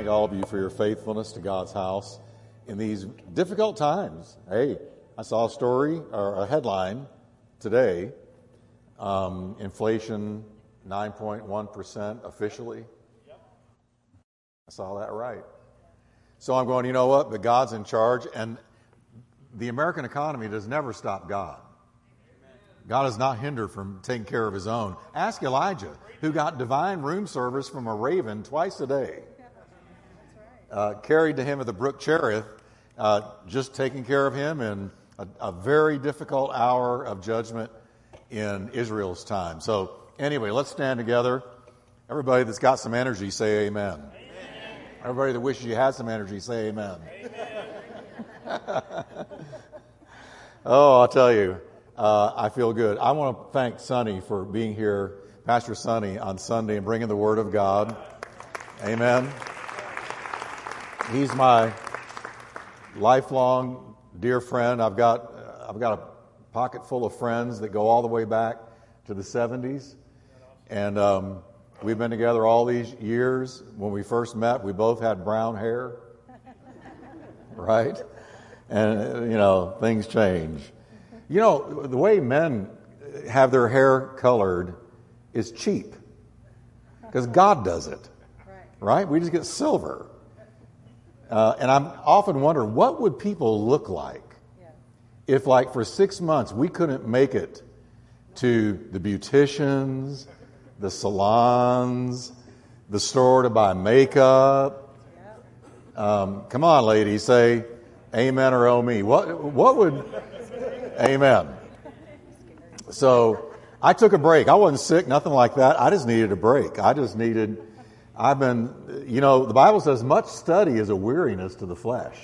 thank all of you for your faithfulness to God's house in these difficult times. Hey, I saw a story or a headline today um, inflation 9.1% officially. I saw that right. So I'm going, you know what? But God's in charge, and the American economy does never stop God. God is not hindered from taking care of his own. Ask Elijah, who got divine room service from a raven twice a day. Uh, carried to him at the brook Cherith, uh, just taking care of him in a, a, very difficult hour of judgment in Israel's time. So, anyway, let's stand together. Everybody that's got some energy, say amen. amen. Everybody that wishes you had some energy, say amen. amen. oh, I'll tell you uh, I feel good. I want to thank Sonny for being here, Pastor Sonny, on Sunday and bringing the Word of God. Amen. He's my lifelong dear friend. I've got I've got a pocket full of friends that go all the way back to the 70s, and um, we've been together all these years. When we first met, we both had brown hair, right? And you know things change. You know, the way men have their hair colored is cheap because God does it, right? We just get silver. Uh, and I'm often wonder what would people look like if, like, for six months we couldn't make it to the beauticians, the salons, the store to buy makeup. Um, come on, ladies, say amen or oh me. What, what would Amen. So I took a break. I wasn't sick, nothing like that. I just needed a break. I just needed, I've been, you know, the Bible says much study is a weariness to the flesh.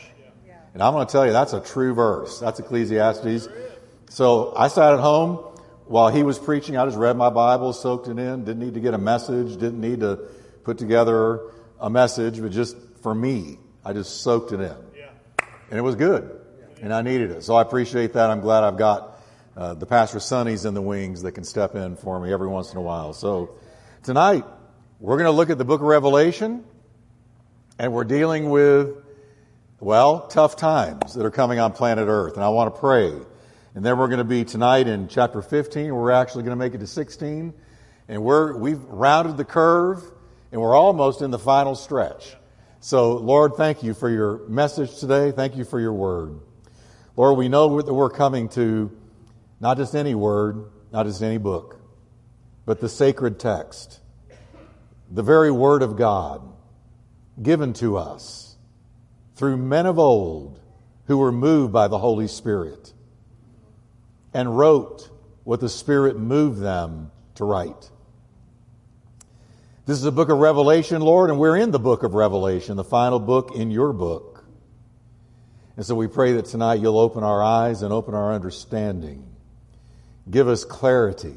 And I'm going to tell you, that's a true verse. That's Ecclesiastes. So I sat at home while he was preaching. I just read my Bible, soaked it in, didn't need to get a message, didn't need to put together a message, but just for me, I just soaked it in. And it was good and I needed it. So I appreciate that. I'm glad I've got uh, the pastor Sonny's in the wings that can step in for me every once in a while. So tonight we're going to look at the book of Revelation, and we're dealing with well tough times that are coming on planet Earth, and I want to pray. And then we're going to be tonight in chapter 15. We're actually going to make it to 16, and we're we've rounded the curve, and we're almost in the final stretch. So, Lord, thank you for your message today. Thank you for your word. Lord, we know that we're coming to not just any word, not just any book, but the sacred text, the very word of God given to us through men of old who were moved by the Holy Spirit and wrote what the Spirit moved them to write. This is a book of Revelation, Lord, and we're in the book of Revelation, the final book in your book. And so we pray that tonight you'll open our eyes and open our understanding. Give us clarity.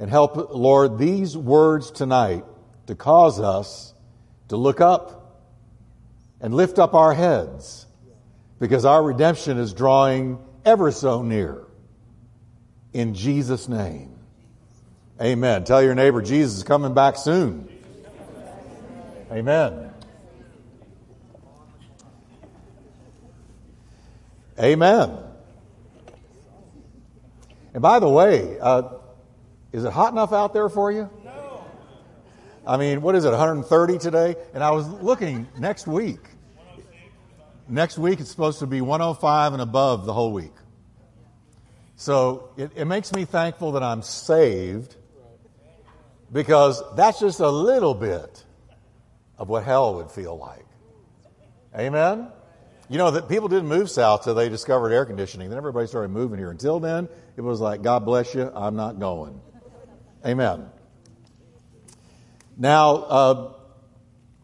And help, Lord, these words tonight to cause us to look up and lift up our heads because our redemption is drawing ever so near. In Jesus' name. Amen. Tell your neighbor, Jesus is coming back soon. Amen. Amen. And by the way, uh, is it hot enough out there for you? I mean, what is it, 130 today? And I was looking next week. Next week it's supposed to be 105 and above the whole week. So it, it makes me thankful that I'm saved because that's just a little bit of what hell would feel like. Amen? You know, that people didn't move south till they discovered air conditioning. Then everybody started moving here. Until then, it was like, God bless you, I'm not going. Amen. Now, uh,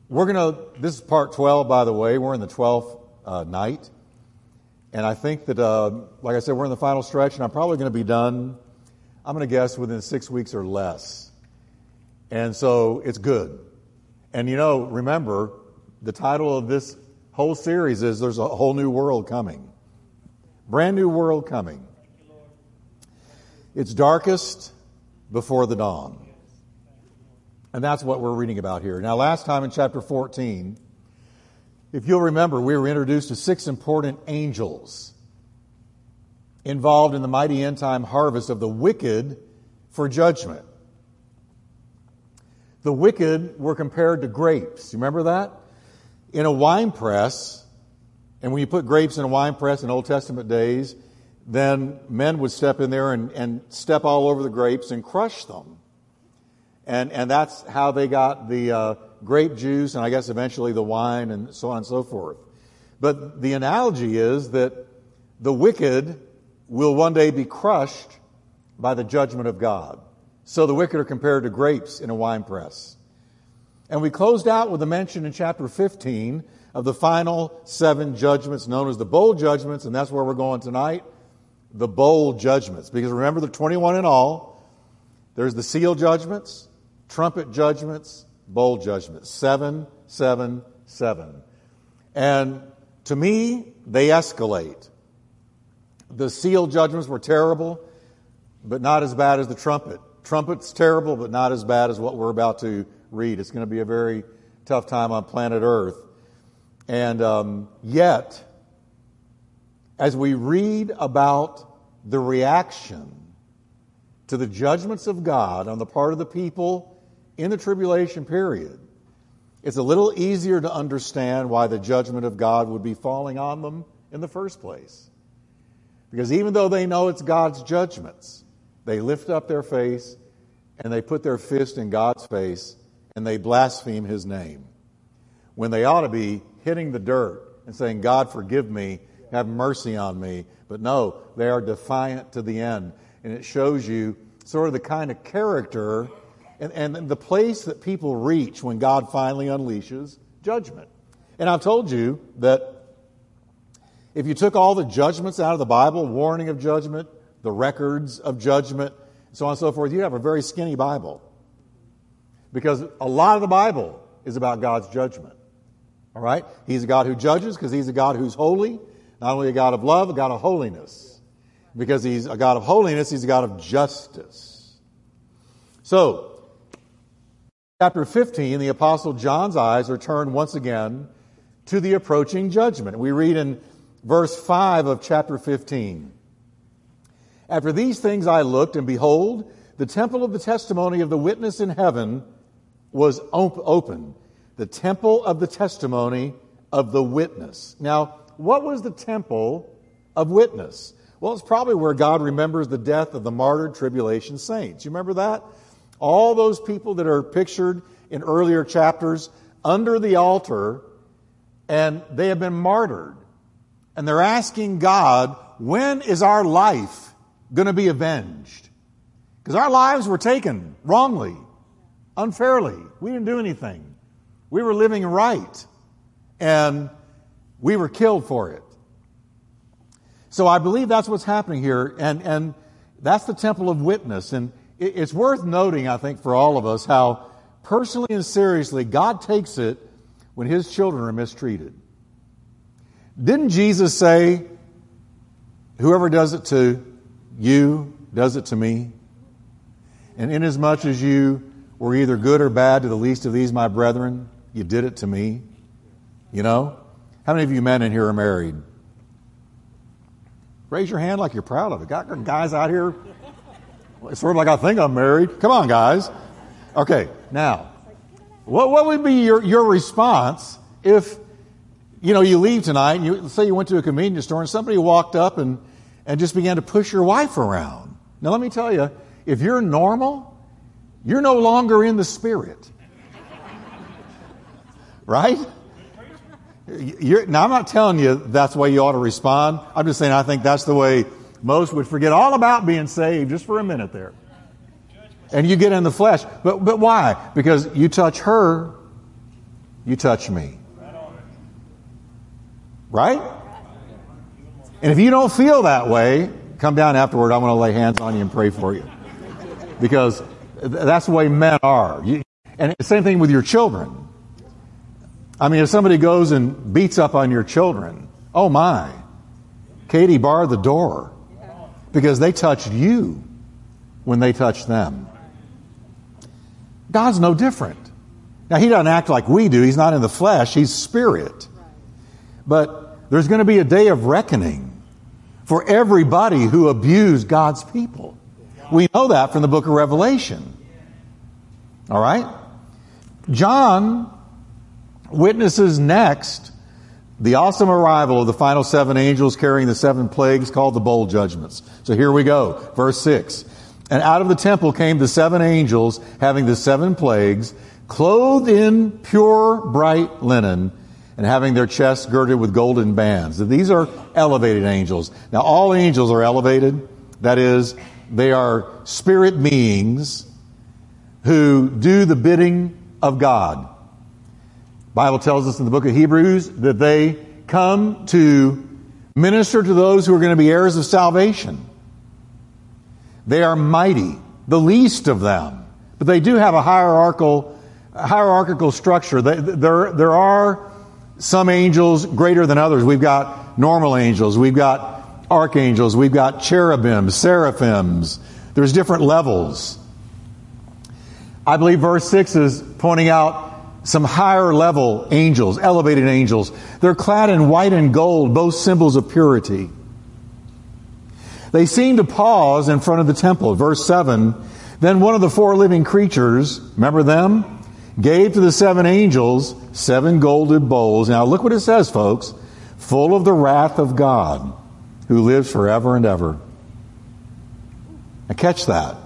we're going to, this is part 12, by the way. We're in the 12th uh, night. And I think that, uh, like I said, we're in the final stretch, and I'm probably going to be done, I'm going to guess, within six weeks or less. And so it's good. And you know, remember, the title of this whole series is there's a whole new world coming. Brand new world coming. It's darkest before the dawn. And that's what we're reading about here. Now, last time in chapter 14, If you'll remember, we were introduced to six important angels involved in the mighty end time harvest of the wicked for judgment. The wicked were compared to grapes. You remember that? In a wine press, and when you put grapes in a wine press in Old Testament days, then men would step in there and, and step all over the grapes and crush them. And, and that's how they got the uh, grape juice and I guess eventually the wine and so on and so forth. But the analogy is that the wicked will one day be crushed by the judgment of God. So the wicked are compared to grapes in a wine press. And we closed out with a mention in chapter 15 of the final seven judgments known as the bowl judgments, and that's where we're going tonight. The bowl judgments. Because remember, the 21 in all. There's the seal judgments, trumpet judgments, bowl judgments. Seven, seven, seven. And to me, they escalate. The seal judgments were terrible, but not as bad as the trumpet. Trumpet's terrible, but not as bad as what we're about to read. It's going to be a very tough time on planet Earth. And um, yet, as we read about the reaction to the judgments of God on the part of the people in the tribulation period, it's a little easier to understand why the judgment of God would be falling on them in the first place. Because even though they know it's God's judgments, they lift up their face and they put their fist in God's face and they blaspheme his name. When they ought to be hitting the dirt and saying, God, forgive me, have mercy on me. But no, they are defiant to the end. And it shows you sort of the kind of character and, and the place that people reach when God finally unleashes judgment. And I've told you that if you took all the judgments out of the Bible, warning of judgment, the records of judgment, so on and so forth, you'd have a very skinny Bible. Because a lot of the Bible is about God's judgment. All right? He's a God who judges because he's a God who's holy, not only a God of love, a God of holiness. Because he's a God of holiness, he's a God of justice. So, chapter 15, the Apostle John's eyes are turned once again to the approaching judgment. We read in verse 5 of chapter 15. After these things I looked, and behold, the temple of the testimony of the witness in heaven was op- open. The temple of the testimony of the witness. Now, what was the temple of witness? Well, it's probably where God remembers the death of the martyred tribulation saints. You remember that? All those people that are pictured in earlier chapters under the altar, and they have been martyred. And they're asking God, when is our life going to be avenged. Because our lives were taken wrongly, unfairly. We didn't do anything. We were living right, and we were killed for it. So I believe that's what's happening here, and, and that's the temple of witness. And it's worth noting, I think, for all of us, how personally and seriously God takes it when his children are mistreated. Didn't Jesus say, Whoever does it to you does it to me. And inasmuch as you were either good or bad to the least of these, my brethren, you did it to me. You know? How many of you men in here are married? Raise your hand like you're proud of it. Got guys out here? It's sort of like I think I'm married. Come on, guys. Okay, now, what, what would be your, your response if, you know, you leave tonight, and you, say you went to a convenience store and somebody walked up and and just began to push your wife around. Now, let me tell you, if you're normal, you're no longer in the spirit. right? You're, now, I'm not telling you that's the way you ought to respond. I'm just saying I think that's the way most would forget all about being saved just for a minute there. And you get in the flesh. But, but why? Because you touch her, you touch me. Right? And if you don't feel that way, come down afterward. I'm going to lay hands on you and pray for you. Because that's the way men are. You, and the same thing with your children. I mean, if somebody goes and beats up on your children, oh my, Katie barred the door because they touched you when they touched them. God's no different. Now, He doesn't act like we do. He's not in the flesh, He's spirit. but there's going to be a day of reckoning for everybody who abused God's people. We know that from the book of Revelation. All right? John witnesses next the awesome arrival of the final seven angels carrying the seven plagues called the bowl judgments. So here we go. Verse 6. And out of the temple came the seven angels having the seven plagues, clothed in pure bright linen, and having their chests girded with golden bands. These are elevated angels. Now all angels are elevated. That is, they are spirit beings who do the bidding of God. Bible tells us in the book of Hebrews that they come to minister to those who are going to be heirs of salvation. They are mighty, the least of them, but they do have a hierarchical hierarchical structure. There, there are some angels greater than others. We've got normal angels, we've got archangels, we've got cherubims, seraphims. There's different levels. I believe verse 6 is pointing out some higher level angels, elevated angels. They're clad in white and gold, both symbols of purity. They seem to pause in front of the temple. Verse 7 Then one of the four living creatures, remember them? Gave to the seven angels seven golden bowls. Now look what it says, folks. Full of the wrath of God, who lives forever and ever. Now catch that.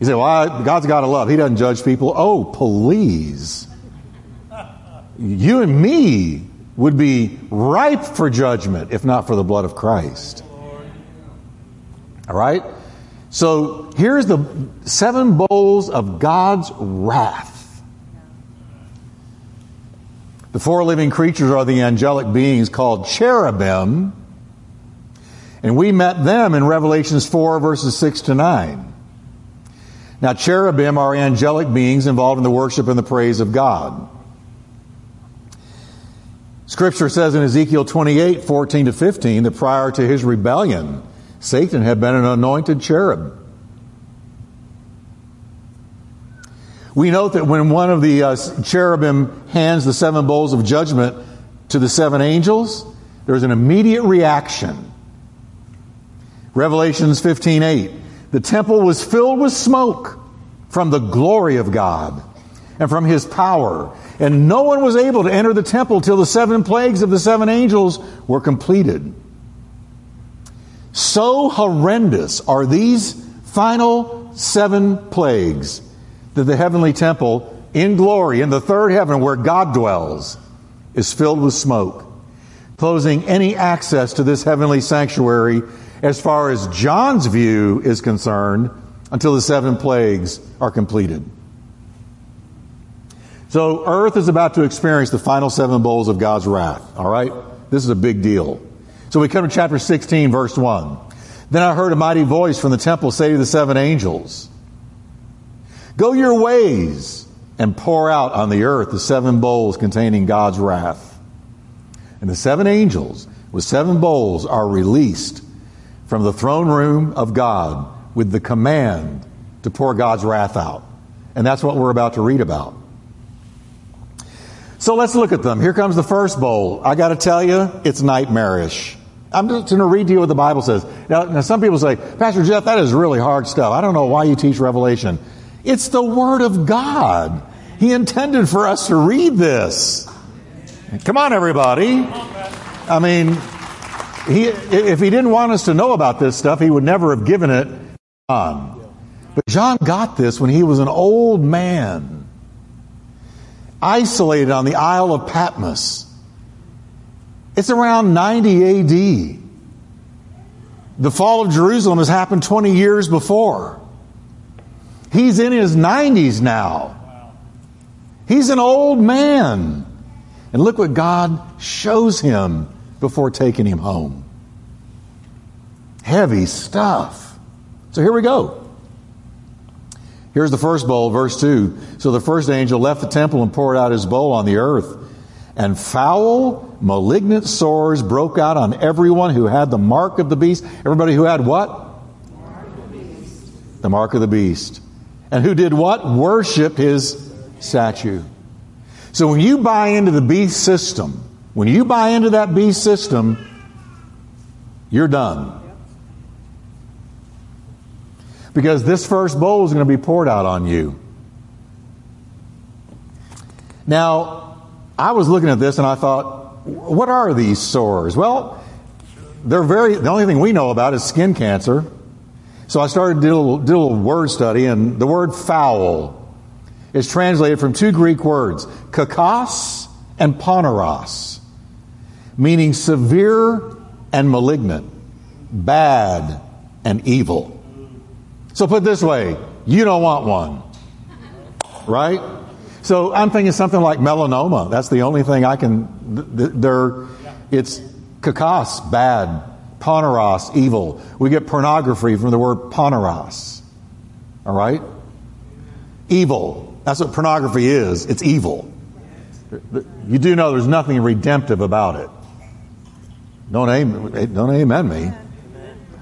You say, well, God's got to love. He doesn't judge people. Oh, please. You and me would be ripe for judgment if not for the blood of Christ. All right? So here's the seven bowls of God's wrath. The four living creatures are the angelic beings called cherubim, and we met them in Revelations 4, verses 6 to 9. Now, cherubim are angelic beings involved in the worship and the praise of God. Scripture says in Ezekiel 28, 14 to 15, that prior to his rebellion, Satan had been an anointed cherub. We note that when one of the uh, cherubim hands the seven bowls of judgment to the seven angels, there's an immediate reaction. Revelations 15, 8 the temple was filled with smoke from the glory of God and from his power. And no one was able to enter the temple till the seven plagues of the seven angels were completed. So horrendous are these final seven plagues that the heavenly temple in glory, in the third heaven where God dwells, is filled with smoke, closing any access to this heavenly sanctuary as far as John's view is concerned until the seven plagues are completed. So earth is about to experience the final seven bowls of God's wrath. All right? This is a big deal. So we come to chapter 16, verse 1. Then I heard a mighty voice from the temple say to the seven angels, Go your ways and pour out on the earth the seven bowls containing God's wrath. And the seven angels with seven bowls are released from the throne room of God with the command to pour God's wrath out. And that's what we're about to read about. So let's look at them. Here comes the first bowl. I got to tell you, it's nightmarish. I'm just going to read to you what the Bible says. Now, now, some people say, Pastor Jeff, that is really hard stuff. I don't know why you teach Revelation. It's the Word of God. He intended for us to read this. Come on, everybody. I mean, he, if he didn't want us to know about this stuff, he would never have given it John. But John got this when he was an old man, isolated on the Isle of Patmos. It's around 90 AD. The fall of Jerusalem has happened 20 years before. He's in his 90s now. He's an old man. And look what God shows him before taking him home. Heavy stuff. So here we go. Here's the first bowl, verse 2. So the first angel left the temple and poured out his bowl on the earth. And foul, malignant sores broke out on everyone who had the mark of the beast. Everybody who had what? The, the mark of the beast. And who did what? Worship his statue. So when you buy into the beast system, When you buy into that beast system, you're done. Because this first bowl is going to be poured out on you. Now, I was looking at this and I thought, what are these sores? Well, they're very, the only thing we know about is skin cancer. So I started to do a little, do a little word study, and the word foul is translated from two Greek words, kakos and poneros, meaning severe and malignant, bad and evil. So put this way, you don't want one. Right? So I'm thinking something like melanoma. That's the only thing I can, there, it's kakos, bad, poneros, evil. We get pornography from the word poneros. All right? Evil. That's what pornography is. It's evil. You do know there's nothing redemptive about it. Don't aim, don't amen me.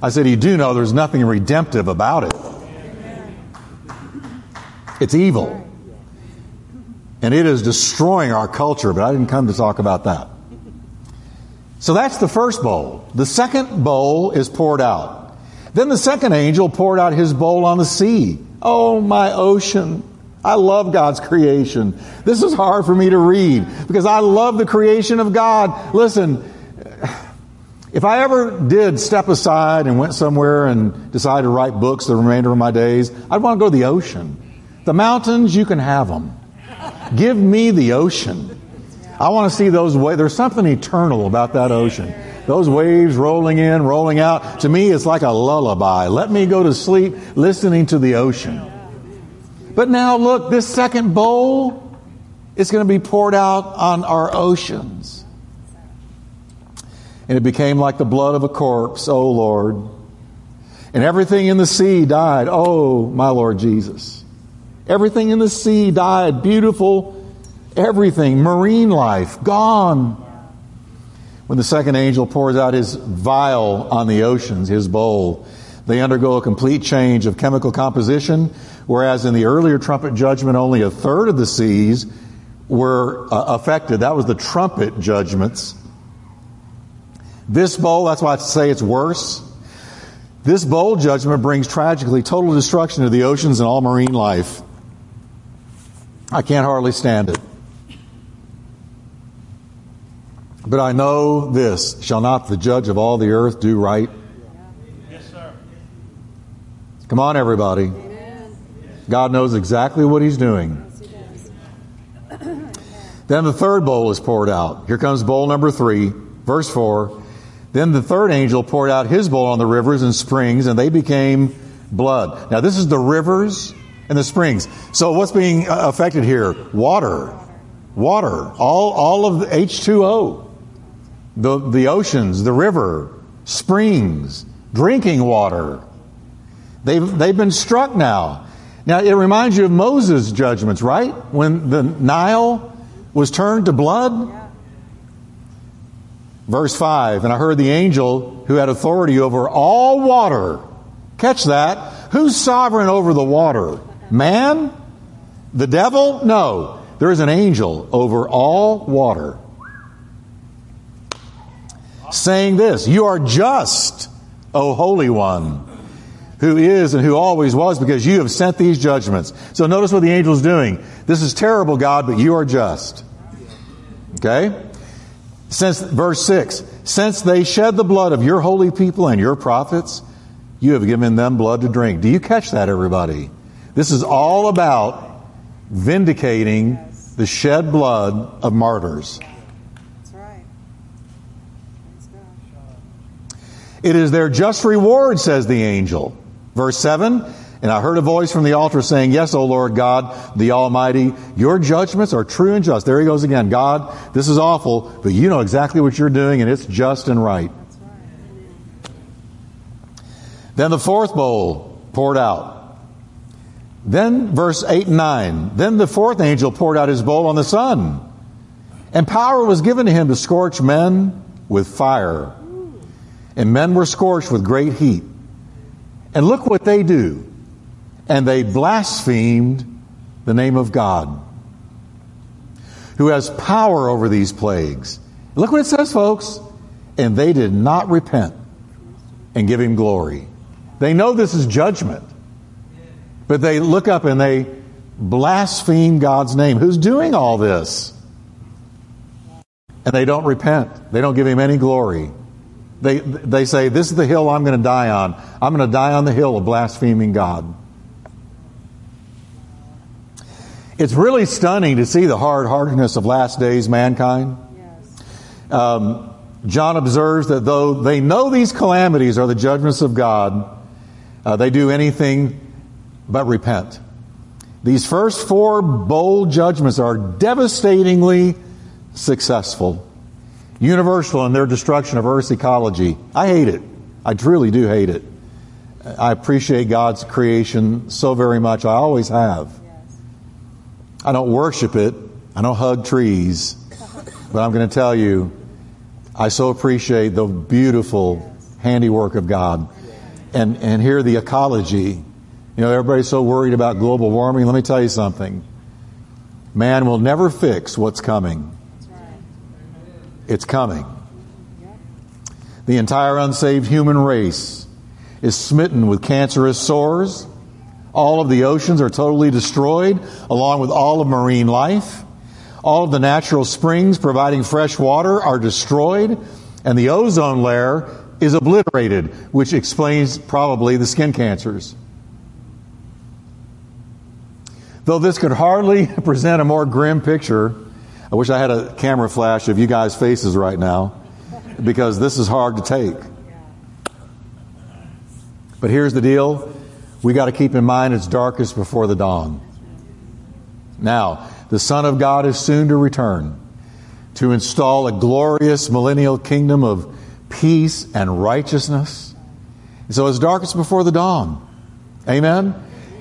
I said, you do know there's nothing redemptive about it. It's evil. And it is destroying our culture, but I didn't come to talk about that. So that's the first bowl. The second bowl is poured out. Then the second angel poured out his bowl on the sea. Oh, my ocean. I love God's creation. This is hard for me to read because I love the creation of God. Listen, if I ever did step aside and went somewhere and decided to write books the remainder of my days, I'd want to go to the ocean. The mountains, you can have them. Give me the ocean. I want to see those waves. There's something eternal about that ocean. Those waves rolling in, rolling out. To me, it's like a lullaby. Let me go to sleep listening to the ocean. But now look, this second bowl is going to be poured out on our oceans. And it became like the blood of a corpse, oh Lord. And everything in the sea died, oh my Lord Jesus. Everything in the sea died, beautiful Everything, marine life, gone. When the second angel pours out his vial on the oceans, his bowl, they undergo a complete change of chemical composition, whereas in the earlier trumpet judgment, only a third of the seas were uh, affected. That was the trumpet judgments. This bowl, that's why I say it's worse. This bowl judgment brings tragically total destruction to the oceans and all marine life. I can't hardly stand it. But I know this shall not the judge of all the earth do right? Yes, sir. Come on, everybody. Amen. God knows exactly what He's doing. then the third bowl is poured out. Here comes bowl number three, verse 4. Then the third angel poured out his bowl on the rivers and springs, and they became blood. Now, this is the rivers and the springs. So, what's being uh, affected here? Water. Water. All, all of the H2O the, the oceans, the river, springs, drinking water. They've, they've been struck now. Now, it reminds you of Moses' judgments, right? When the Nile was turned to blood. Verse 5 And I heard the angel who had authority over all water. Catch that. Who's sovereign over the water? Man? The devil? No. There is an angel over all water saying this You are just, O Holy One, who is and who always was, because you have sent these judgments. So notice what the angel is doing. This is terrible, God, but you are just. Okay? Since, verse 6, since they shed the blood of your holy people and your prophets, you have given them blood to drink. Do you catch that, everybody? This is all about vindicating the shed blood of martyrs. That's right. It is their just reward, says the angel. Verse 7 And I heard a voice from the altar saying, Yes, O Lord God, the Almighty, your judgments are true and just. There he goes again. God, this is awful, but you know exactly what you're doing, and it's just and right. Then the fourth bowl poured out. Then, verse 8 and 9. Then the fourth angel poured out his bowl on the sun, and power was given to him to scorch men with fire and men were scorched with great heat. And look what they do. And they blasphemed the name of God, who has power over these plagues. Look what it says, folks. And they did not repent and give him glory. They know this is judgment, but they look up and they blaspheme God's name. Who's doing all this? And they don't repent. They don't give him any glory. They, they say, This is the hill I'm going to die on. I'm going to die on the hill of blaspheming God. It's really stunning to see the hard heartedness of last days mankind. Yes. Um, John observes that though they know these calamities are the judgments of God, uh, they do anything but repent. These first four bowl judgments are devastatingly successful, universal in their destruction of Earth's ecology. I hate it. I truly do hate it. I appreciate God's creation so very much. I always have. I don't worship it. I don't hug trees. But I'm going to tell you, I so appreciate the beautiful handiwork of God. And, and here the ecology. You know, everybody's so worried about global warming. Let me tell you something. Man will never fix what's coming. It's coming. The entire unsaved human race is smitten with cancerous sores all of the oceans are totally destroyed, along with all of marine life. All of the natural springs providing fresh water are destroyed, and the ozone layer is obliterated, which explains probably the skin cancers. Though this could hardly present a more grim picture, I wish I had a camera flash of you guys' faces right now, because this is hard to take. But here's the deal we got to keep in mind it's darkest before the dawn. Now, the Son of God is soon to return to install a glorious millennial kingdom of peace and righteousness. So it's darkest before the dawn. Amen?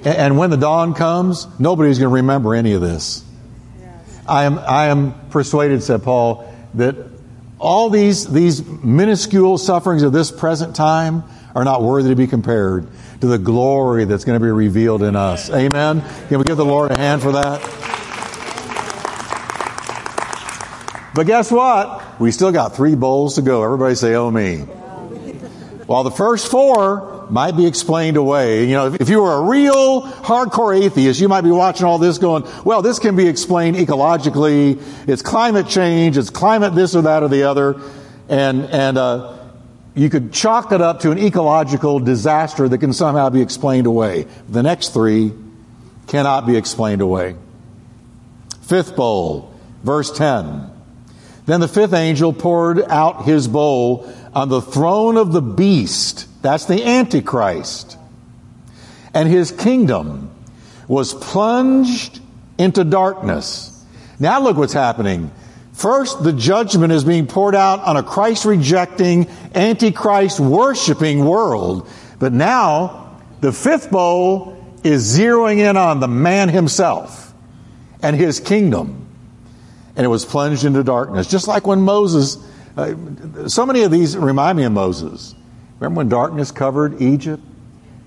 And when the dawn comes, nobody's going to remember any of this. I am, I am persuaded, said Paul, that all these, these minuscule sufferings of this present time are not worthy to be compared to the glory that's going to be revealed in us. Amen. Can we give the Lord a hand for that? But guess what? We still got three bowls to go. Everybody say, oh me. While the first four might be explained away. You know, if you were a real hardcore atheist, you might be watching all this going, well, this can be explained ecologically. It's climate change. It's climate this or that or the other. And, and, uh, you could chalk it up to an ecological disaster that can somehow be explained away. The next three cannot be explained away. Fifth bowl, verse 10. Then the fifth angel poured out his bowl on the throne of the beast. That's the Antichrist. And his kingdom was plunged into darkness. Now look what's happening. First, the judgment is being poured out on a Christ rejecting, antichrist worshiping world. But now, the fifth bowl is zeroing in on the man himself and his kingdom. And it was plunged into darkness. Just like when Moses, uh, so many of these remind me of Moses. Remember when darkness covered Egypt?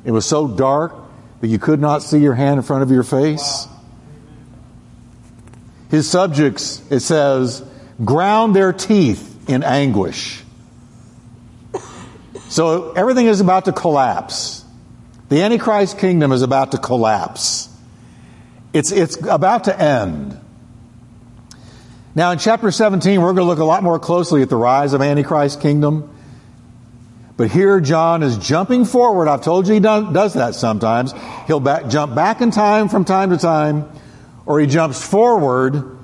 It was so dark that you could not see your hand in front of your face. Wow. His subjects, it says, ground their teeth in anguish. So everything is about to collapse. The Antichrist kingdom is about to collapse. It's, it's about to end. Now, in chapter 17, we're going to look a lot more closely at the rise of Antichrist kingdom. But here, John is jumping forward. I've told you he does that sometimes. He'll back, jump back in time from time to time or he jumps forward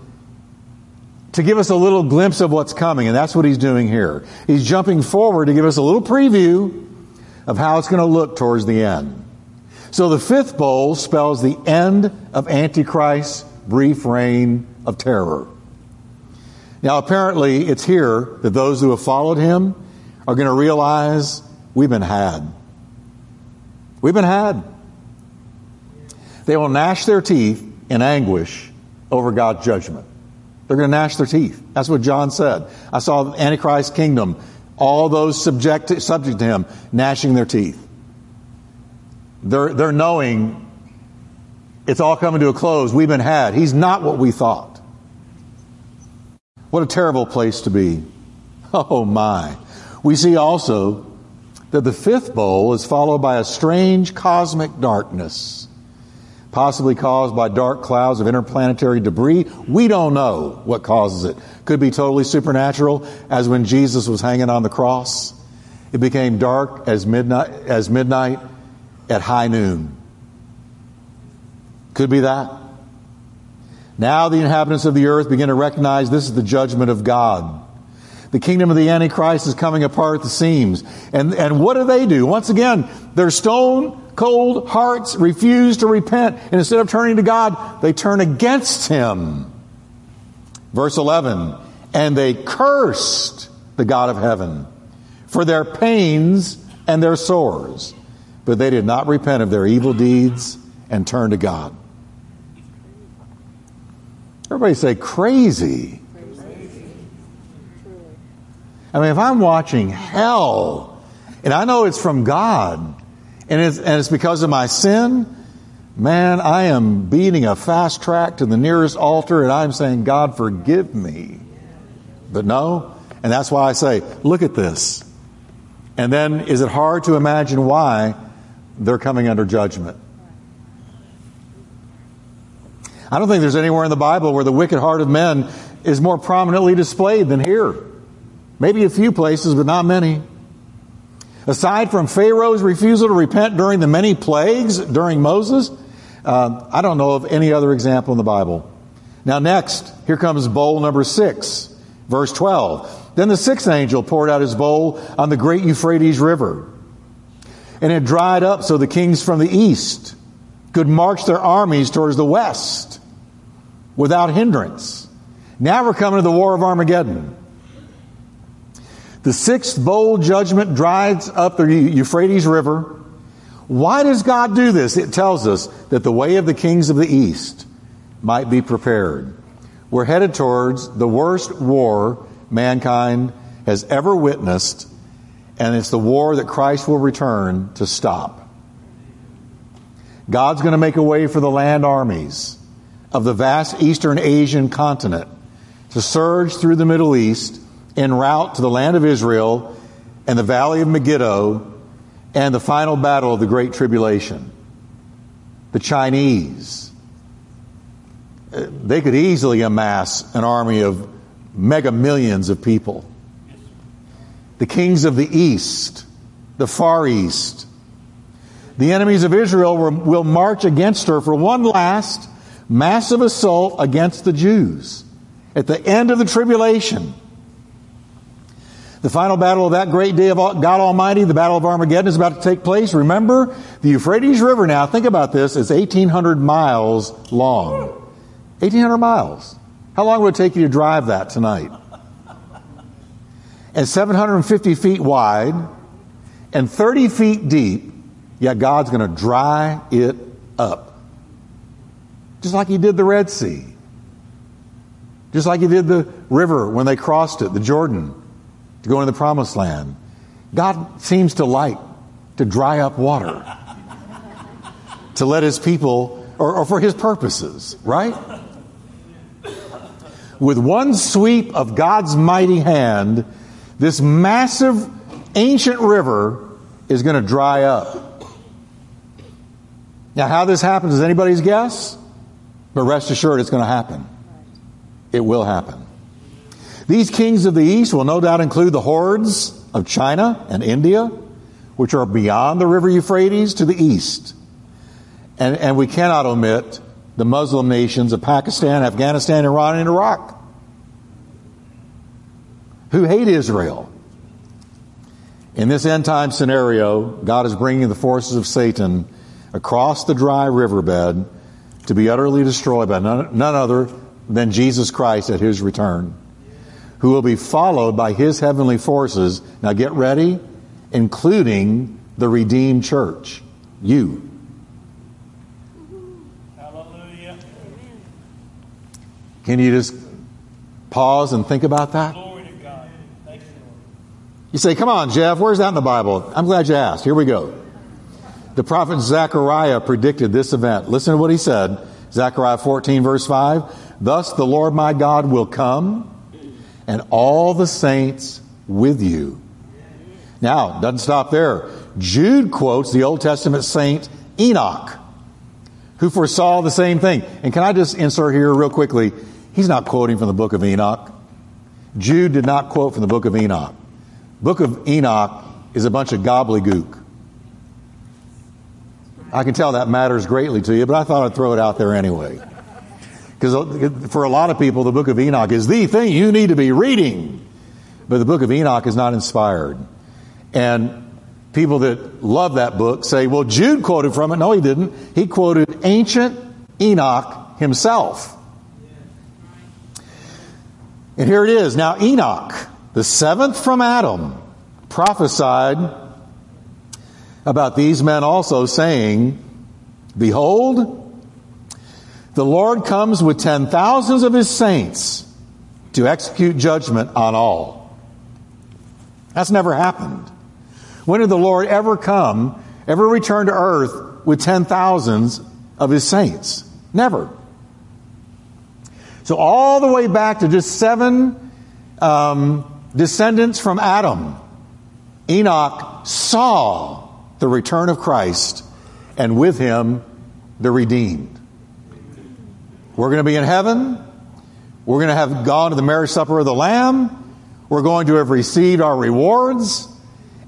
to give us a little glimpse of what's coming, and that's what he's doing here. He's jumping forward to give us a little preview of how it's going to look towards the end. So the fifth bowl spells the end of Antichrist's brief reign of terror. Now, apparently, it's here that those who have followed him are going to realize we've been had. We've been had. They will gnash their teeth in anguish over God's judgment. They're going to gnash their teeth. That's what John said. I saw Antichrist kingdom, all those subject to, subject to him, gnashing their teeth. They're, they're knowing it's all coming to a close. We've been had. He's not what we thought. What a terrible place to be. Oh my. We see also that the fifth bowl is followed by a strange cosmic darkness, possibly caused by dark clouds of interplanetary debris. We don't know what causes it. Could be totally supernatural, as when Jesus was hanging on the cross. It became dark as midnight, as midnight at high noon. Could be that. Now the inhabitants of the earth begin to recognize this is the judgment of God. The kingdom of the Antichrist is coming apart at the seams. And, and what do they do? Once again, their stone cold hearts refuse to repent. And instead of turning to God, they turn against Him. Verse 11, and they cursed the God of heaven for their pains and their sores. But they did not repent of their evil deeds and turn to God. Everybody say crazy. I mean, if I'm watching hell, and I know it's from God, and it's, and it's because of my sin, man, I am beating a fast track to the nearest altar, and I'm saying, God, forgive me. But no, and that's why I say, look at this. And then, is it hard to imagine why they're coming under judgment? I don't think there's anywhere in the Bible where the wicked heart of men is more prominently displayed than here. Maybe a few places, but not many. Aside from Pharaoh's refusal to repent during the many plagues during Moses, uh, I don't know of any other example in the Bible. Now, next, here comes bowl number six, verse 12. Then the sixth angel poured out his bowl on the great Euphrates River. And it dried up so the kings from the east could march their armies towards the west without hindrance. Now we're coming to the war of Armageddon. The sixth bowl judgment dries up the Euphrates River. Why does God do this? It tells us that the way of the kings of the east might be prepared. We're headed towards the worst war mankind has ever witnessed, and it's the war that Christ will return to stop. God's going to make a way for the land armies of the vast eastern Asian continent to surge through the Middle East en route to the land of Israel and the valley of Megiddo and the final battle of the Great Tribulation. The Chinese, uh, they could easily amass an army of mega millions of people. The kings of the East, the Far East, the enemies of Israel will march against her for one last massive assault against the Jews at the end of the tribulation. The final battle of that great day of God Almighty, the Battle of Armageddon, is about to take place. Remember, the Euphrates River now, think about this, is 1,800 miles long. 1,800 miles. How long would it take you to drive that tonight? And 750 feet wide and 30 feet deep, yet God's going to dry it up. Just like He did the Red Sea. Just like He did the river when they crossed it, the Jordan to go into the promised land. God seems to like to dry up water to let his people, or, or, for his purposes, right? With one sweep of God's mighty hand, this massive ancient river is going to dry up. Now, how this happens is anybody's guess, but rest assured it's going to happen. It will happen. These kings of the east will no doubt include the hordes of China and India, which are beyond the river Euphrates to the east. And, and we cannot omit the Muslim nations of Pakistan, Afghanistan, Iran, and Iraq, who hate Israel. In this end time scenario, God is bringing the forces of Satan across the dry riverbed to be utterly destroyed by none, none other than Jesus Christ at his return who will be followed by his heavenly forces. Now get ready, including the redeemed church. You. Hallelujah. Can you just pause and think about that? You say, come on, Jeff, where's that in the Bible? I'm glad you asked. Here we go. The prophet Zechariah predicted this event. Listen to what he said. Zechariah 14, verse 5. Thus the Lord my God will come and all the saints with you. Now, doesn't stop there. Jude quotes the Old Testament saint Enoch, who foresaw the same thing. And can I just insert here real quickly? He's not quoting from the book of Enoch. Jude did not quote from the book of Enoch. Book of Enoch is a bunch of gobbledygook. I can tell that matters greatly to you, but I thought I'd throw it out there anyway. Because uh, for a lot of people, the book of Enoch is the thing you need to be reading. But the book of Enoch is not inspired. And people that love that book say, well, Jude quoted from it. No, he didn't. He quoted ancient Enoch himself. And here it is. Now, Enoch, the seventh from Adam, prophesied about these men also, saying, Behold, the Lord comes with ten thousands of his saints to execute judgment on all. That's never happened. When did the Lord ever come, ever return to earth with ten thousands of his saints? Never. So, all the way back to just seven um, descendants from Adam, Enoch saw the return of Christ and with him the redeemed. We're going to be in heaven. We're going to have gone to the marriage supper of the Lamb. We're going to have received our rewards.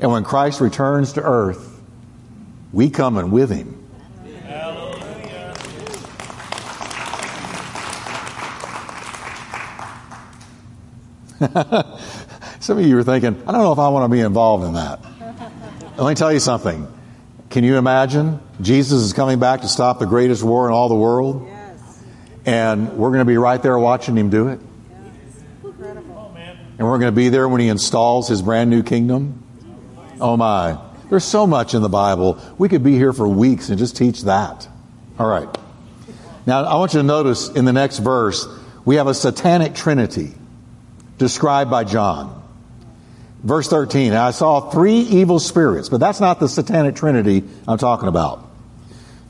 And when Christ returns to earth, we come in with him. Some of you are thinking, I don't know if I want to be involved in that. Let me tell you something. Can you imagine? Jesus is coming back to stop the greatest war in all the world. And we're going to be right there watching him do it. And we're going to be there when he installs his brand new kingdom. Oh my. There's so much in the Bible. We could be here for weeks and just teach that. All right. Now, I want you to notice in the next verse, we have a satanic trinity described by John. Verse 13, I saw three evil spirits, but that's not the satanic trinity I'm talking about.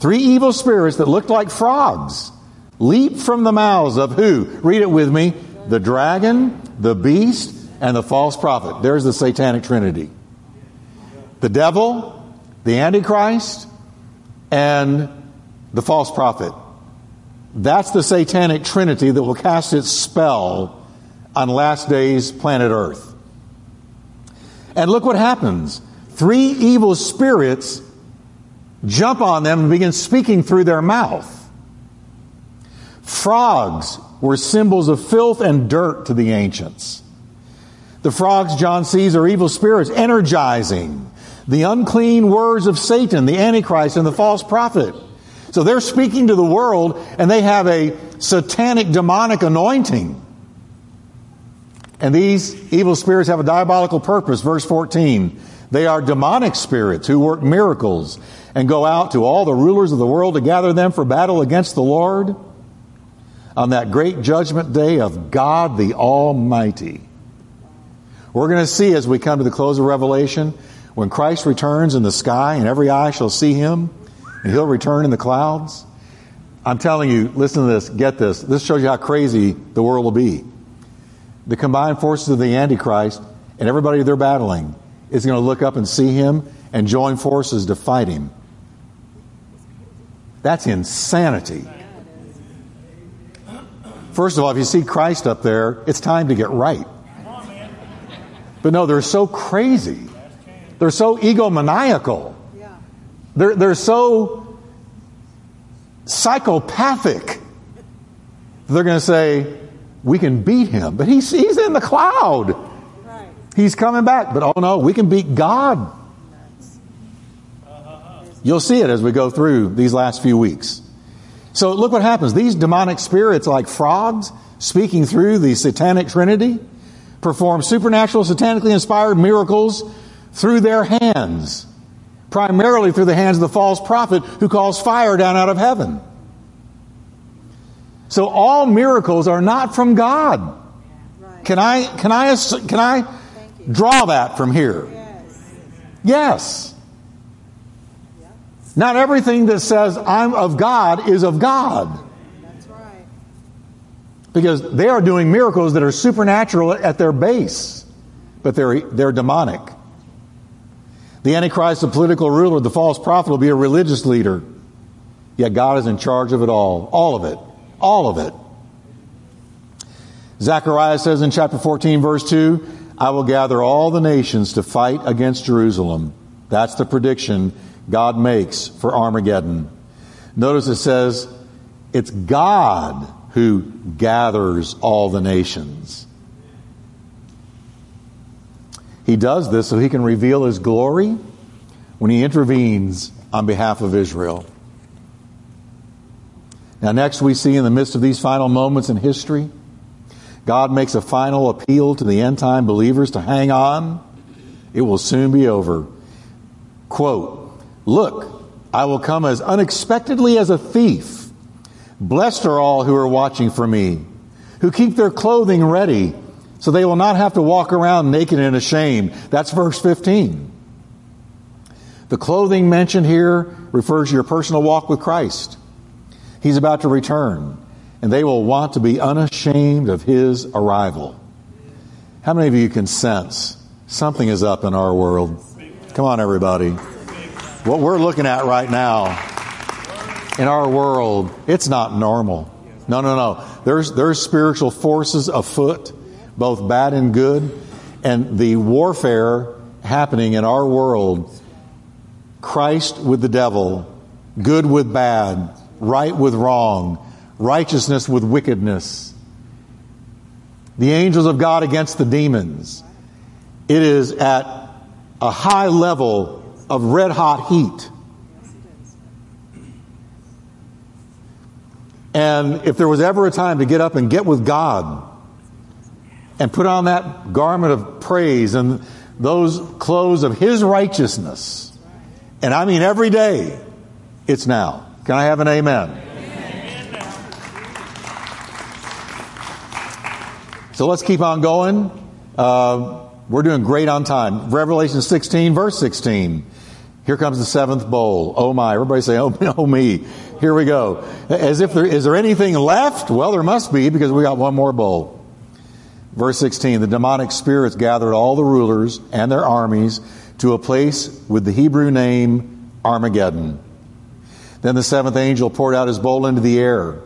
Three evil spirits that looked like frogs leap from the mouths of who? Read it with me. The dragon, the beast, and the false prophet. There's the satanic trinity. The devil, the antichrist, and the false prophet. That's the satanic trinity that will cast its spell on last days planet Earth. And look what happens. Three evil spirits jump on them and begin speaking through their mouth. Frogs were symbols of filth and dirt to the ancients. The frogs John sees are evil spirits energizing the unclean words of Satan, the Antichrist, and the false prophet. So they're speaking to the world and they have a satanic demonic anointing. And these evil spirits have a diabolical purpose. Verse 14. They are demonic spirits who work miracles and go out to all the rulers of the world to gather them for battle against the Lord on that great judgment day of God the Almighty. We're going to see as we come to the close of Revelation, when Christ returns in the sky and every eye shall see him, and he'll return in the clouds. I'm telling you, listen to this, get this. This shows you how crazy the world will be. The combined forces of the Antichrist and everybody they're battling is going to look up and see him and join forces to fight him. That's insanity. First of all, if you see Christ up there, it's time to get right. But no, they're so crazy. They're so egomaniacal. They're, they're so psychopathic. They're going to say, we can beat him. But he's, he's in the cloud. He's coming back. But oh no, we can beat God. You'll see it as we go through these last few weeks. So look what happens. These demonic spirits, like frogs, speaking through the satanic trinity, perform supernatural, satanically inspired miracles through their hands, primarily through the hands of the false prophet who calls fire down out of heaven. So all miracles are not from God. Can I can I can I draw that from here? Yes. Not everything that says I'm of God is of God. That's right. Because they are doing miracles that are supernatural at their base. but they're, they're demonic. The Antichrist, the political ruler, the false prophet will be a religious leader. Yet God is in charge of it all. All of it. All of it. Zechariah says in chapter 14, verse 2, I will gather all the nations to fight against Jerusalem. That's the prediction God makes for Armageddon. Notice it says, it's God who gathers all the nations. He does this so he can reveal his glory when he intervenes on behalf of Israel. Now, next, we see in the midst of these final moments in history, God makes a final appeal to the end time believers to hang on. It will soon be over. Quote, Look, I will come as unexpectedly as a thief. Blessed are all who are watching for me, who keep their clothing ready so they will not have to walk around naked and ashamed. That's verse 15. The clothing mentioned here refers to your personal walk with Christ. He's about to return, and they will want to be unashamed of his arrival. How many of you can sense something is up in our world? Come on, everybody. What we're looking at right now in our world, it's not normal. No, no, no. There's, there's spiritual forces afoot both bad and good, and the warfare happening in our world Christ with the devil, good with bad, right with wrong, righteousness with wickedness, the angels of God against the demons. It is at a high level of red hot heat. And if there was ever a time to get up and get with God, and put on that garment of praise and those clothes of His righteousness. And I mean every day, it's now. Can I have an amen? So let's keep on going. Uh, we're doing great on time. Revelation 16, verse 16. Here comes the seventh bowl. Oh my. Everybody say, oh, oh me. Here we go. As if there, is there anything left? Well, there must be because we got one more bowl. Verse 16 The demonic spirits gathered all the rulers and their armies to a place with the Hebrew name Armageddon. Then the seventh angel poured out his bowl into the air.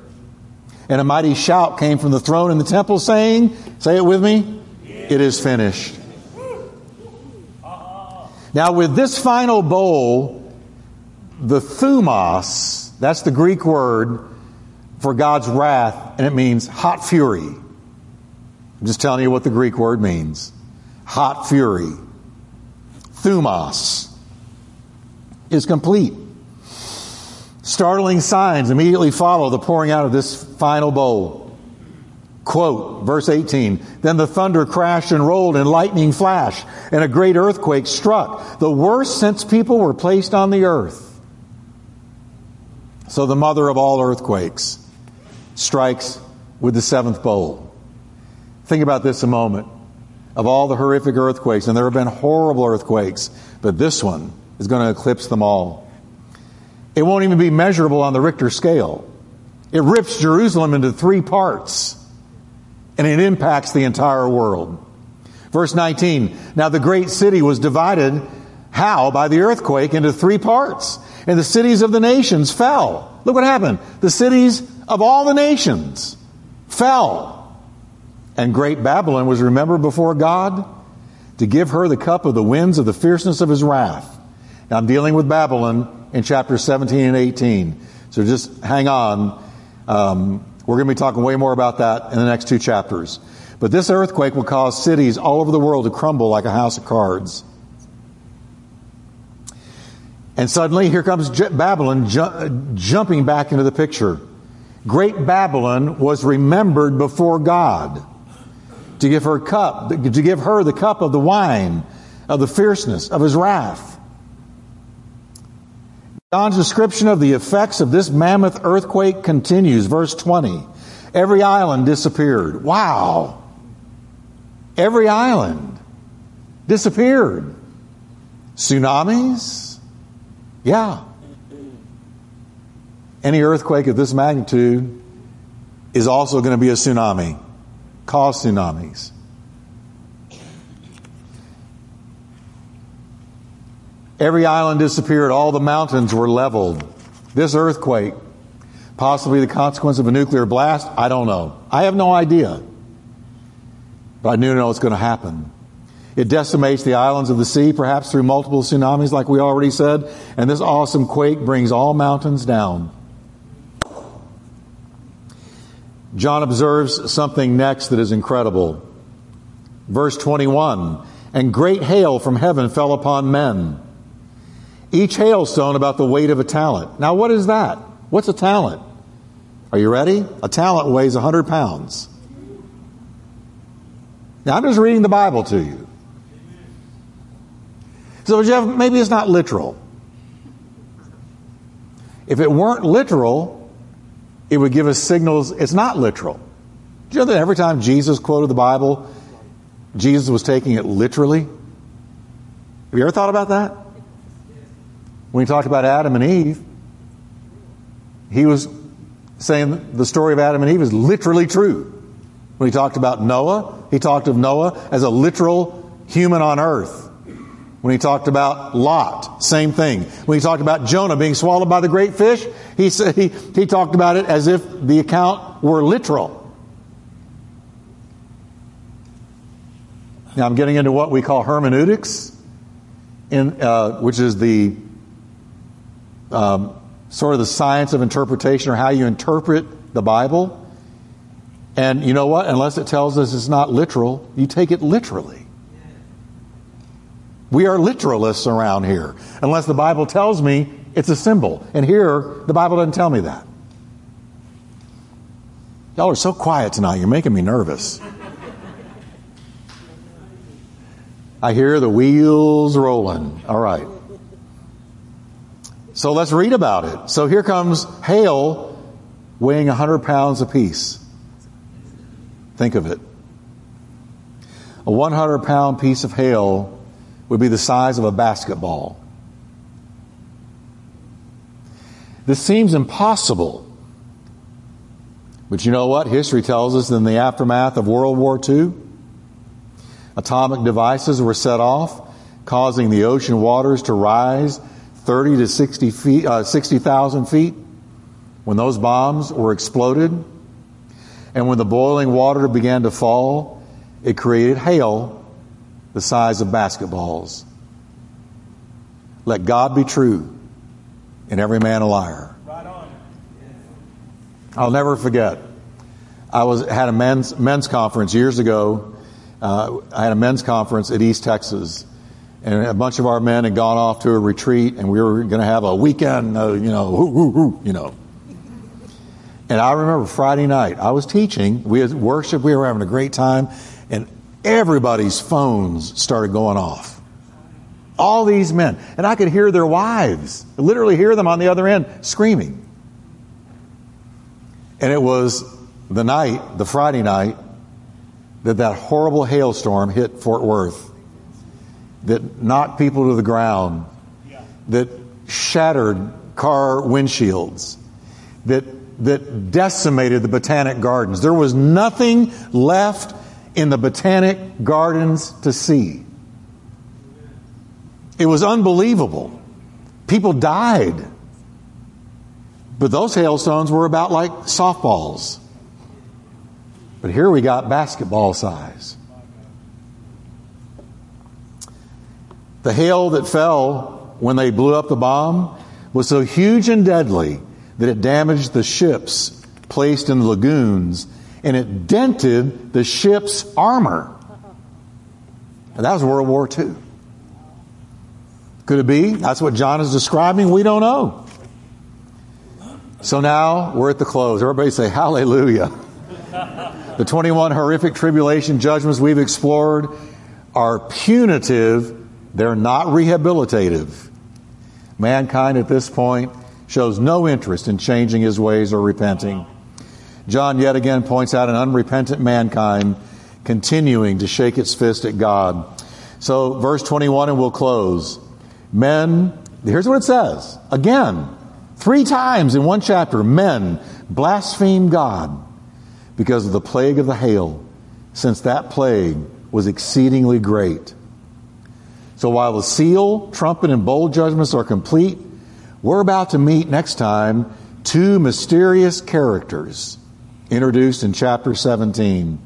And a mighty shout came from the throne in the temple saying, Say it with me, it is finished. Now, with this final bowl, the thumos, that's the Greek word for God's wrath, and it means hot fury. I'm just telling you what the Greek word means hot fury. Thumos is complete. Startling signs immediately follow the pouring out of this final bowl. Quote, verse 18 Then the thunder crashed and rolled, and lightning flashed, and a great earthquake struck, the worst since people were placed on the earth. So the mother of all earthquakes strikes with the seventh bowl. Think about this a moment. Of all the horrific earthquakes, and there have been horrible earthquakes, but this one is going to eclipse them all. It won't even be measurable on the Richter scale. It rips Jerusalem into three parts, and it impacts the entire world. Verse 19 Now the great city was divided, how? By the earthquake into three parts, and the cities of the nations fell. Look what happened. The cities of all the nations fell. And great Babylon was remembered before God to give her the cup of the winds of the fierceness of his wrath. Now I'm dealing with Babylon in chapters 17 and 18. So just hang on. Um, we're going to be talking way more about that in the next two chapters. But this earthquake will cause cities all over the world to crumble like a house of cards. And suddenly, here comes Babylon ju- jumping back into the picture. Great Babylon was remembered before God to give her cup, to give her the cup of the wine of the fierceness of his wrath. John's description of the effects of this mammoth earthquake continues, verse 20. Every island disappeared. Wow. Every island disappeared. Tsunamis? Yeah. Any earthquake of this magnitude is also going to be a tsunami cause tsunamis. Every island disappeared. All the mountains were leveled. This earthquake, possibly the consequence of a nuclear blast, I don't know. I have no idea. But I do know it's going to happen. It decimates the islands of the sea, perhaps through multiple tsunamis, like we already said. And this awesome quake brings all mountains down. John observes something next that is incredible. Verse 21 And great hail from heaven fell upon men. Each hailstone about the weight of a talent. Now, what is that? What's a talent? Are you ready? A talent weighs 100 pounds. Now, I'm just reading the Bible to you. So, Jeff, maybe it's not literal. If it weren't literal, it would give us signals it's not literal. Do you know that every time Jesus quoted the Bible, Jesus was taking it literally? Have you ever thought about that? When he talked about Adam and Eve, he was saying the story of Adam and Eve is literally true. When he talked about Noah, he talked of Noah as a literal human on earth. When he talked about Lot, same thing. When he talked about Jonah being swallowed by the great fish, he said he, he talked about it as if the account were literal. Now I'm getting into what we call hermeneutics, in, uh, which is the um, sort of the science of interpretation or how you interpret the Bible. And you know what? Unless it tells us it's not literal, you take it literally. We are literalists around here. Unless the Bible tells me it's a symbol. And here, the Bible doesn't tell me that. Y'all are so quiet tonight, you're making me nervous. I hear the wheels rolling. All right. So let's read about it. So here comes hail weighing 100 pounds apiece. Think of it. A 100 pound piece of hail would be the size of a basketball. This seems impossible. But you know what? History tells us in the aftermath of World War II, atomic devices were set off, causing the ocean waters to rise 30 to 60 feet, uh, 60,000 feet when those bombs were exploded. And when the boiling water began to fall, it created hail the size of basketballs. Let God be true and every man a liar. Right on. I'll never forget. I was had a men's men's conference years ago. Uh, I had a men's conference at East Texas, and a bunch of our men had gone off to a retreat, and we were going to have a weekend, uh, you know, hoo, hoo, hoo, you know. And I remember Friday night, I was teaching, we had worship, we were having a great time, and everybody's phones started going off. All these men. And I could hear their wives, literally hear them on the other end screaming. And it was the night, the Friday night, that that horrible hailstorm hit Fort Worth that knocked people to the ground, that shattered car windshields, that, that decimated the botanic gardens. There was nothing left in the botanic gardens to see. It was unbelievable. People died. But those hailstones were about like softballs. But here we got basketball size. The hail that fell when they blew up the bomb was so huge and deadly that it damaged the ships placed in the lagoons and it dented the ship's armor. And that was World War II. Could it be? That's what John is describing. We don't know. So now we're at the close. Everybody say hallelujah. the 21 horrific tribulation judgments we've explored are punitive they're not rehabilitative. Mankind at this point shows no interest in changing his ways or repenting. John yet again points out an unrepentant mankind continuing to shake its fist at God. So, verse 21, and we'll close. Men, here's what it says. Again, three times in one chapter, men blaspheme God because of the plague of the hail, since that plague was exceedingly great. So while the seal, trumpet, and bowl judgments are complete, we're about to meet next time two mysterious characters introduced in chapter 17.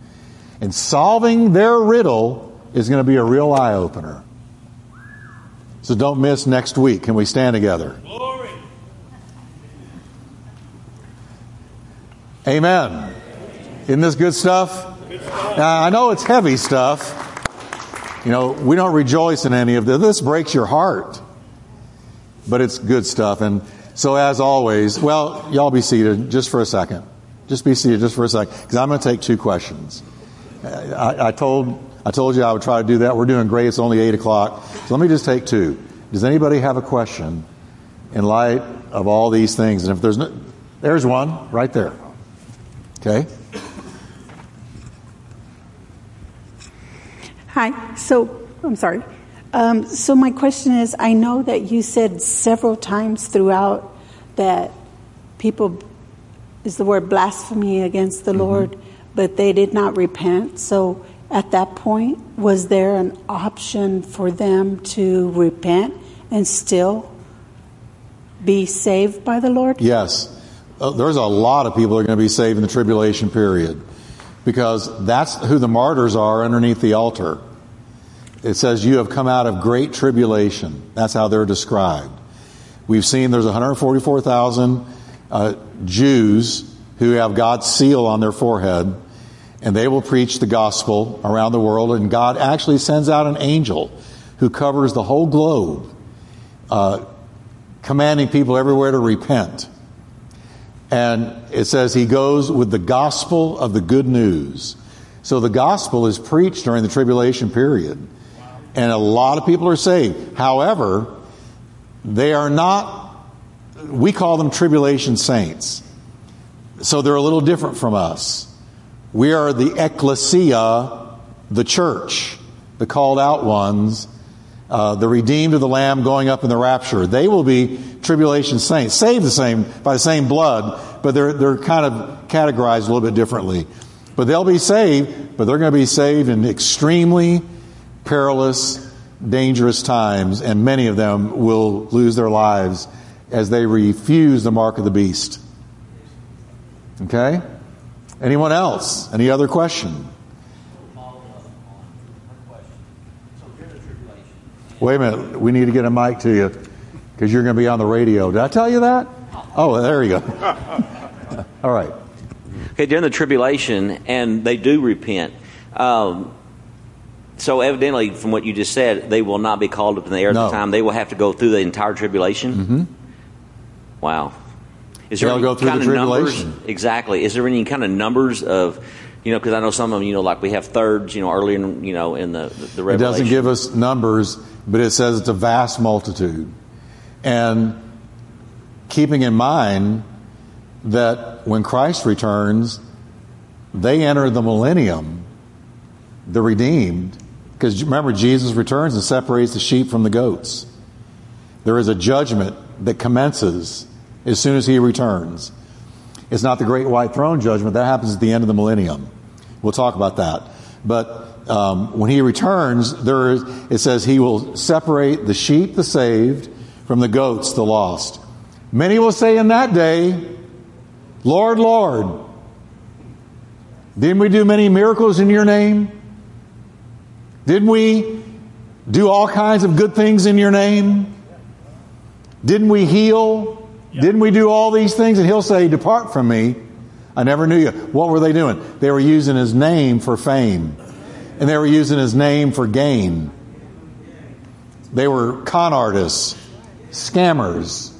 And solving their riddle is going to be a real eye opener. So don't miss next week. Can we stand together? Glory. Amen. Isn't this good stuff? good stuff? Now, I know it's heavy stuff. You know, we don't rejoice in any of this. This breaks your heart. But it's good stuff. And so, as always, well, y'all be seated just for a second. Just be seated just for a second, because I'm going to take two questions. I, I, told I told you I would try to do that. We're doing great. It's only eight o'clock. So let me just take two. Does anybody have a question in light of all these things? And if there's no, there's one right there. Okay. Hi. So I'm sorry. Um, so my question is, I know that you said several times throughout that people is the word blasphemy against the mm-hmm. Lord, but they did not repent. So at that point, was there an option for them to repent and still be saved by the Lord? Yes. Uh, there's a lot of people that are going to be saved in the tribulation period because that's who the martyrs are underneath the altar. It says, You have come out of great tribulation. That's how they're described. We've seen there's 144,000 uh, Jews who have God's seal on their forehead, and they will preach the gospel around the world. And God actually sends out an angel who covers the whole globe, uh, commanding people everywhere to repent. And it says he goes with the gospel of the good news. So the gospel is preached during the tribulation period. And a lot of people are saved. However, they are not we call them tribulation saints. So they're a little different from us. We are the ecclesia, the church, the called out ones, uh, the redeemed of the Lamb going up in the rapture. They will be tribulation saints, saved the same by the same blood, but they're they're kind of categorized a little bit differently. But they'll be saved, but they're going to be saved in extremely perilous, dangerous times, and many of them will lose their lives as they refuse the mark of the beast. Okay? Anyone else? Any other question? Wait a minute. We need to get a mic to you because you're going to be on the radio. Did I tell you that? Oh, there you go. All right. Okay, during the tribulation, and they do repent. Um, so evidently, from what you just said, they will not be called up in the air at the time. They will have to go through the entire tribulation. Mm-hmm. Wow. Is there They'll any go through kind the of numbers? Exactly. Is there any kind of numbers of, you know, because I know some of them, you know, like we have thirds, you know, early in, you know, in the, the, the Revelation. It doesn't give us numbers, but it says it's a vast multitude. And keeping in mind that when Christ returns, they enter the millennium, the redeemed, because remember, Jesus returns and separates the sheep from the goats. There is a judgment that commences as soon as he returns. It's not the great white throne judgment. That happens at the end of the millennium. We'll talk about that. But um, when he returns, there is, it says he will separate the sheep, the saved, from the goats, the lost. Many will say in that day, Lord, Lord, didn't we do many miracles in your name? Didn't we do all kinds of good things in your name? Didn't we heal? Didn't we do all these things? And he'll say, Depart from me. I never knew you. What were they doing? They were using his name for fame, and they were using his name for gain. They were con artists, scammers,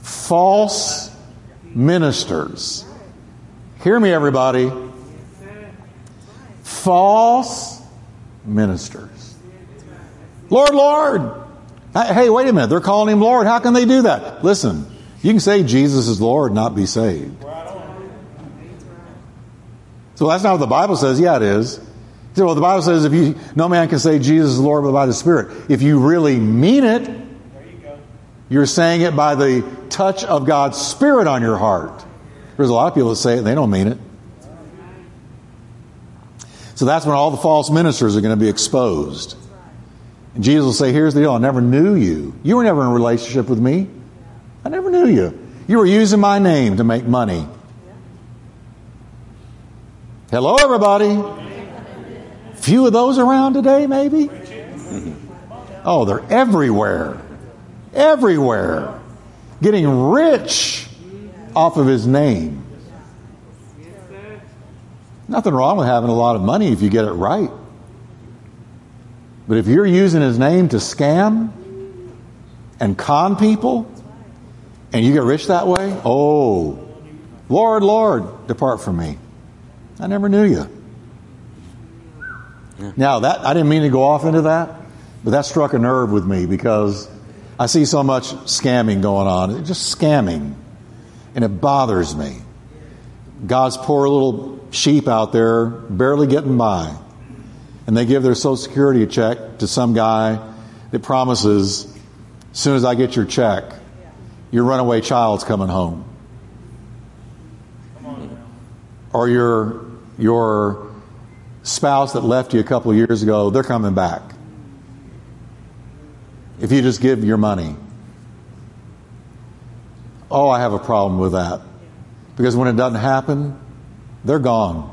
false ministers. Hear me, everybody. False ministers. Lord, Lord. Hey, wait a minute. They're calling him Lord. How can they do that? Listen, you can say Jesus is Lord, not be saved. So that's not what the Bible says. Yeah, it is. Well, the Bible says if you no man can say Jesus is Lord but by the Spirit. If you really mean it, you're saying it by the touch of God's Spirit on your heart. There's a lot of people that say it and they don't mean it. So that's when all the false ministers are going to be exposed. And Jesus will say, Here's the deal I never knew you. You were never in a relationship with me. I never knew you. You were using my name to make money. Hello, everybody. Few of those around today, maybe? Oh, they're everywhere. Everywhere. Getting rich off of his name. Nothing wrong with having a lot of money if you get it right. But if you're using his name to scam and con people and you get rich that way, oh, Lord, Lord, depart from me. I never knew you. Yeah. Now that I didn't mean to go off into that, but that struck a nerve with me because I see so much scamming going on. It's just scamming. And it bothers me. God's poor little sheep out there barely getting by. And they give their Social Security check to some guy that promises, as soon as I get your check, your runaway child's coming home. Or your, your spouse that left you a couple years ago, they're coming back. If you just give your money. Oh, I have a problem with that. Because when it doesn't happen, they're gone.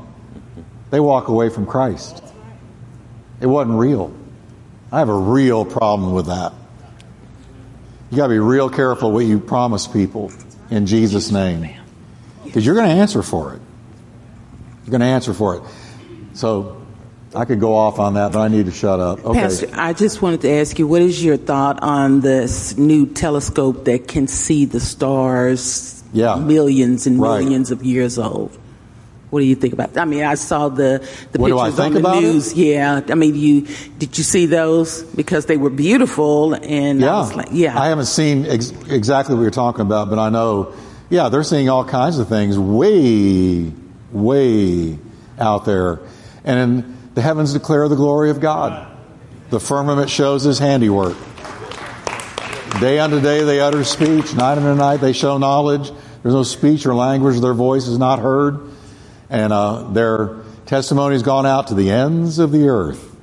They walk away from Christ. It wasn't real. I have a real problem with that. You got to be real careful what you promise people in Jesus' name. Because you're going to answer for it. You're going to answer for it. So I could go off on that, but I need to shut up. Okay. Pastor, I just wanted to ask you, what is your thought on this new telescope that can see the stars yeah. millions and millions of years old? What do you think about? That? I mean, I saw the the what pictures on the news. It? Yeah, I mean, you did you see those because they were beautiful and yeah, I like, yeah. I haven't seen ex- exactly what you're talking about, but I know, yeah, they're seeing all kinds of things way, way out there, and the heavens declare the glory of God. The firmament shows His handiwork. Day unto day they utter speech, night unto night they show knowledge. There's no speech or language; their voice is not heard and uh, their testimony has gone out to the ends of the earth.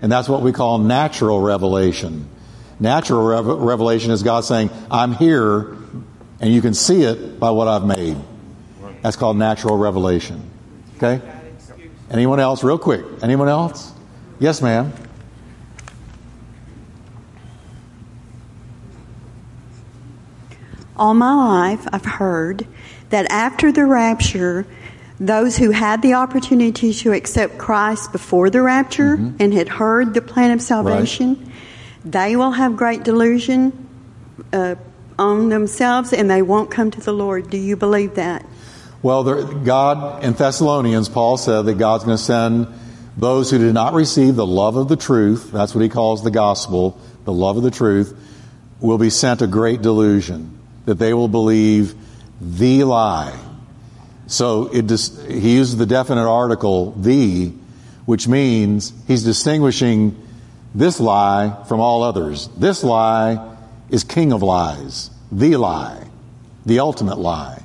And that's what we call natural revelation. Natural rev- revelation is God saying, I'm here, and you can see it by what I've made. That's called natural revelation. Okay? Anyone else, real quick? Anyone else? Yes, ma'am. All my life, I've heard that after the rapture, those who had the opportunity to accept Christ before the rapture mm-hmm. and had heard the plan of salvation, right. they will have great delusion uh, on themselves and they won't come to the Lord. Do you believe that? Well, there, God in Thessalonians, Paul said that God's going to send those who did not receive the love of the truth, that's what he calls the gospel, the love of the truth, will be sent a great delusion, that they will believe the lie so it dis- he uses the definite article, the, which means he's distinguishing this lie from all others. This lie is king of lies, the lie, the ultimate lie.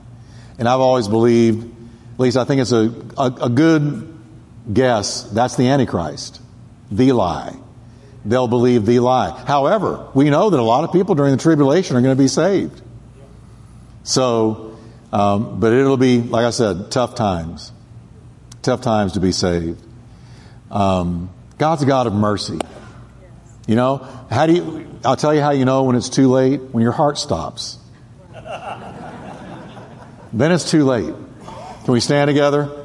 And I've always believed, at least I think it's a, a, a good guess, that's the Antichrist, the lie. They'll believe the lie. However, we know that a lot of people during the tribulation are going to be saved. So, um, but it'll be, like I said, tough times. Tough times to be saved. Um, God's a God of mercy. You know, how do you, I'll tell you how you know when it's too late, when your heart stops. Then it's too late. Can we stand together?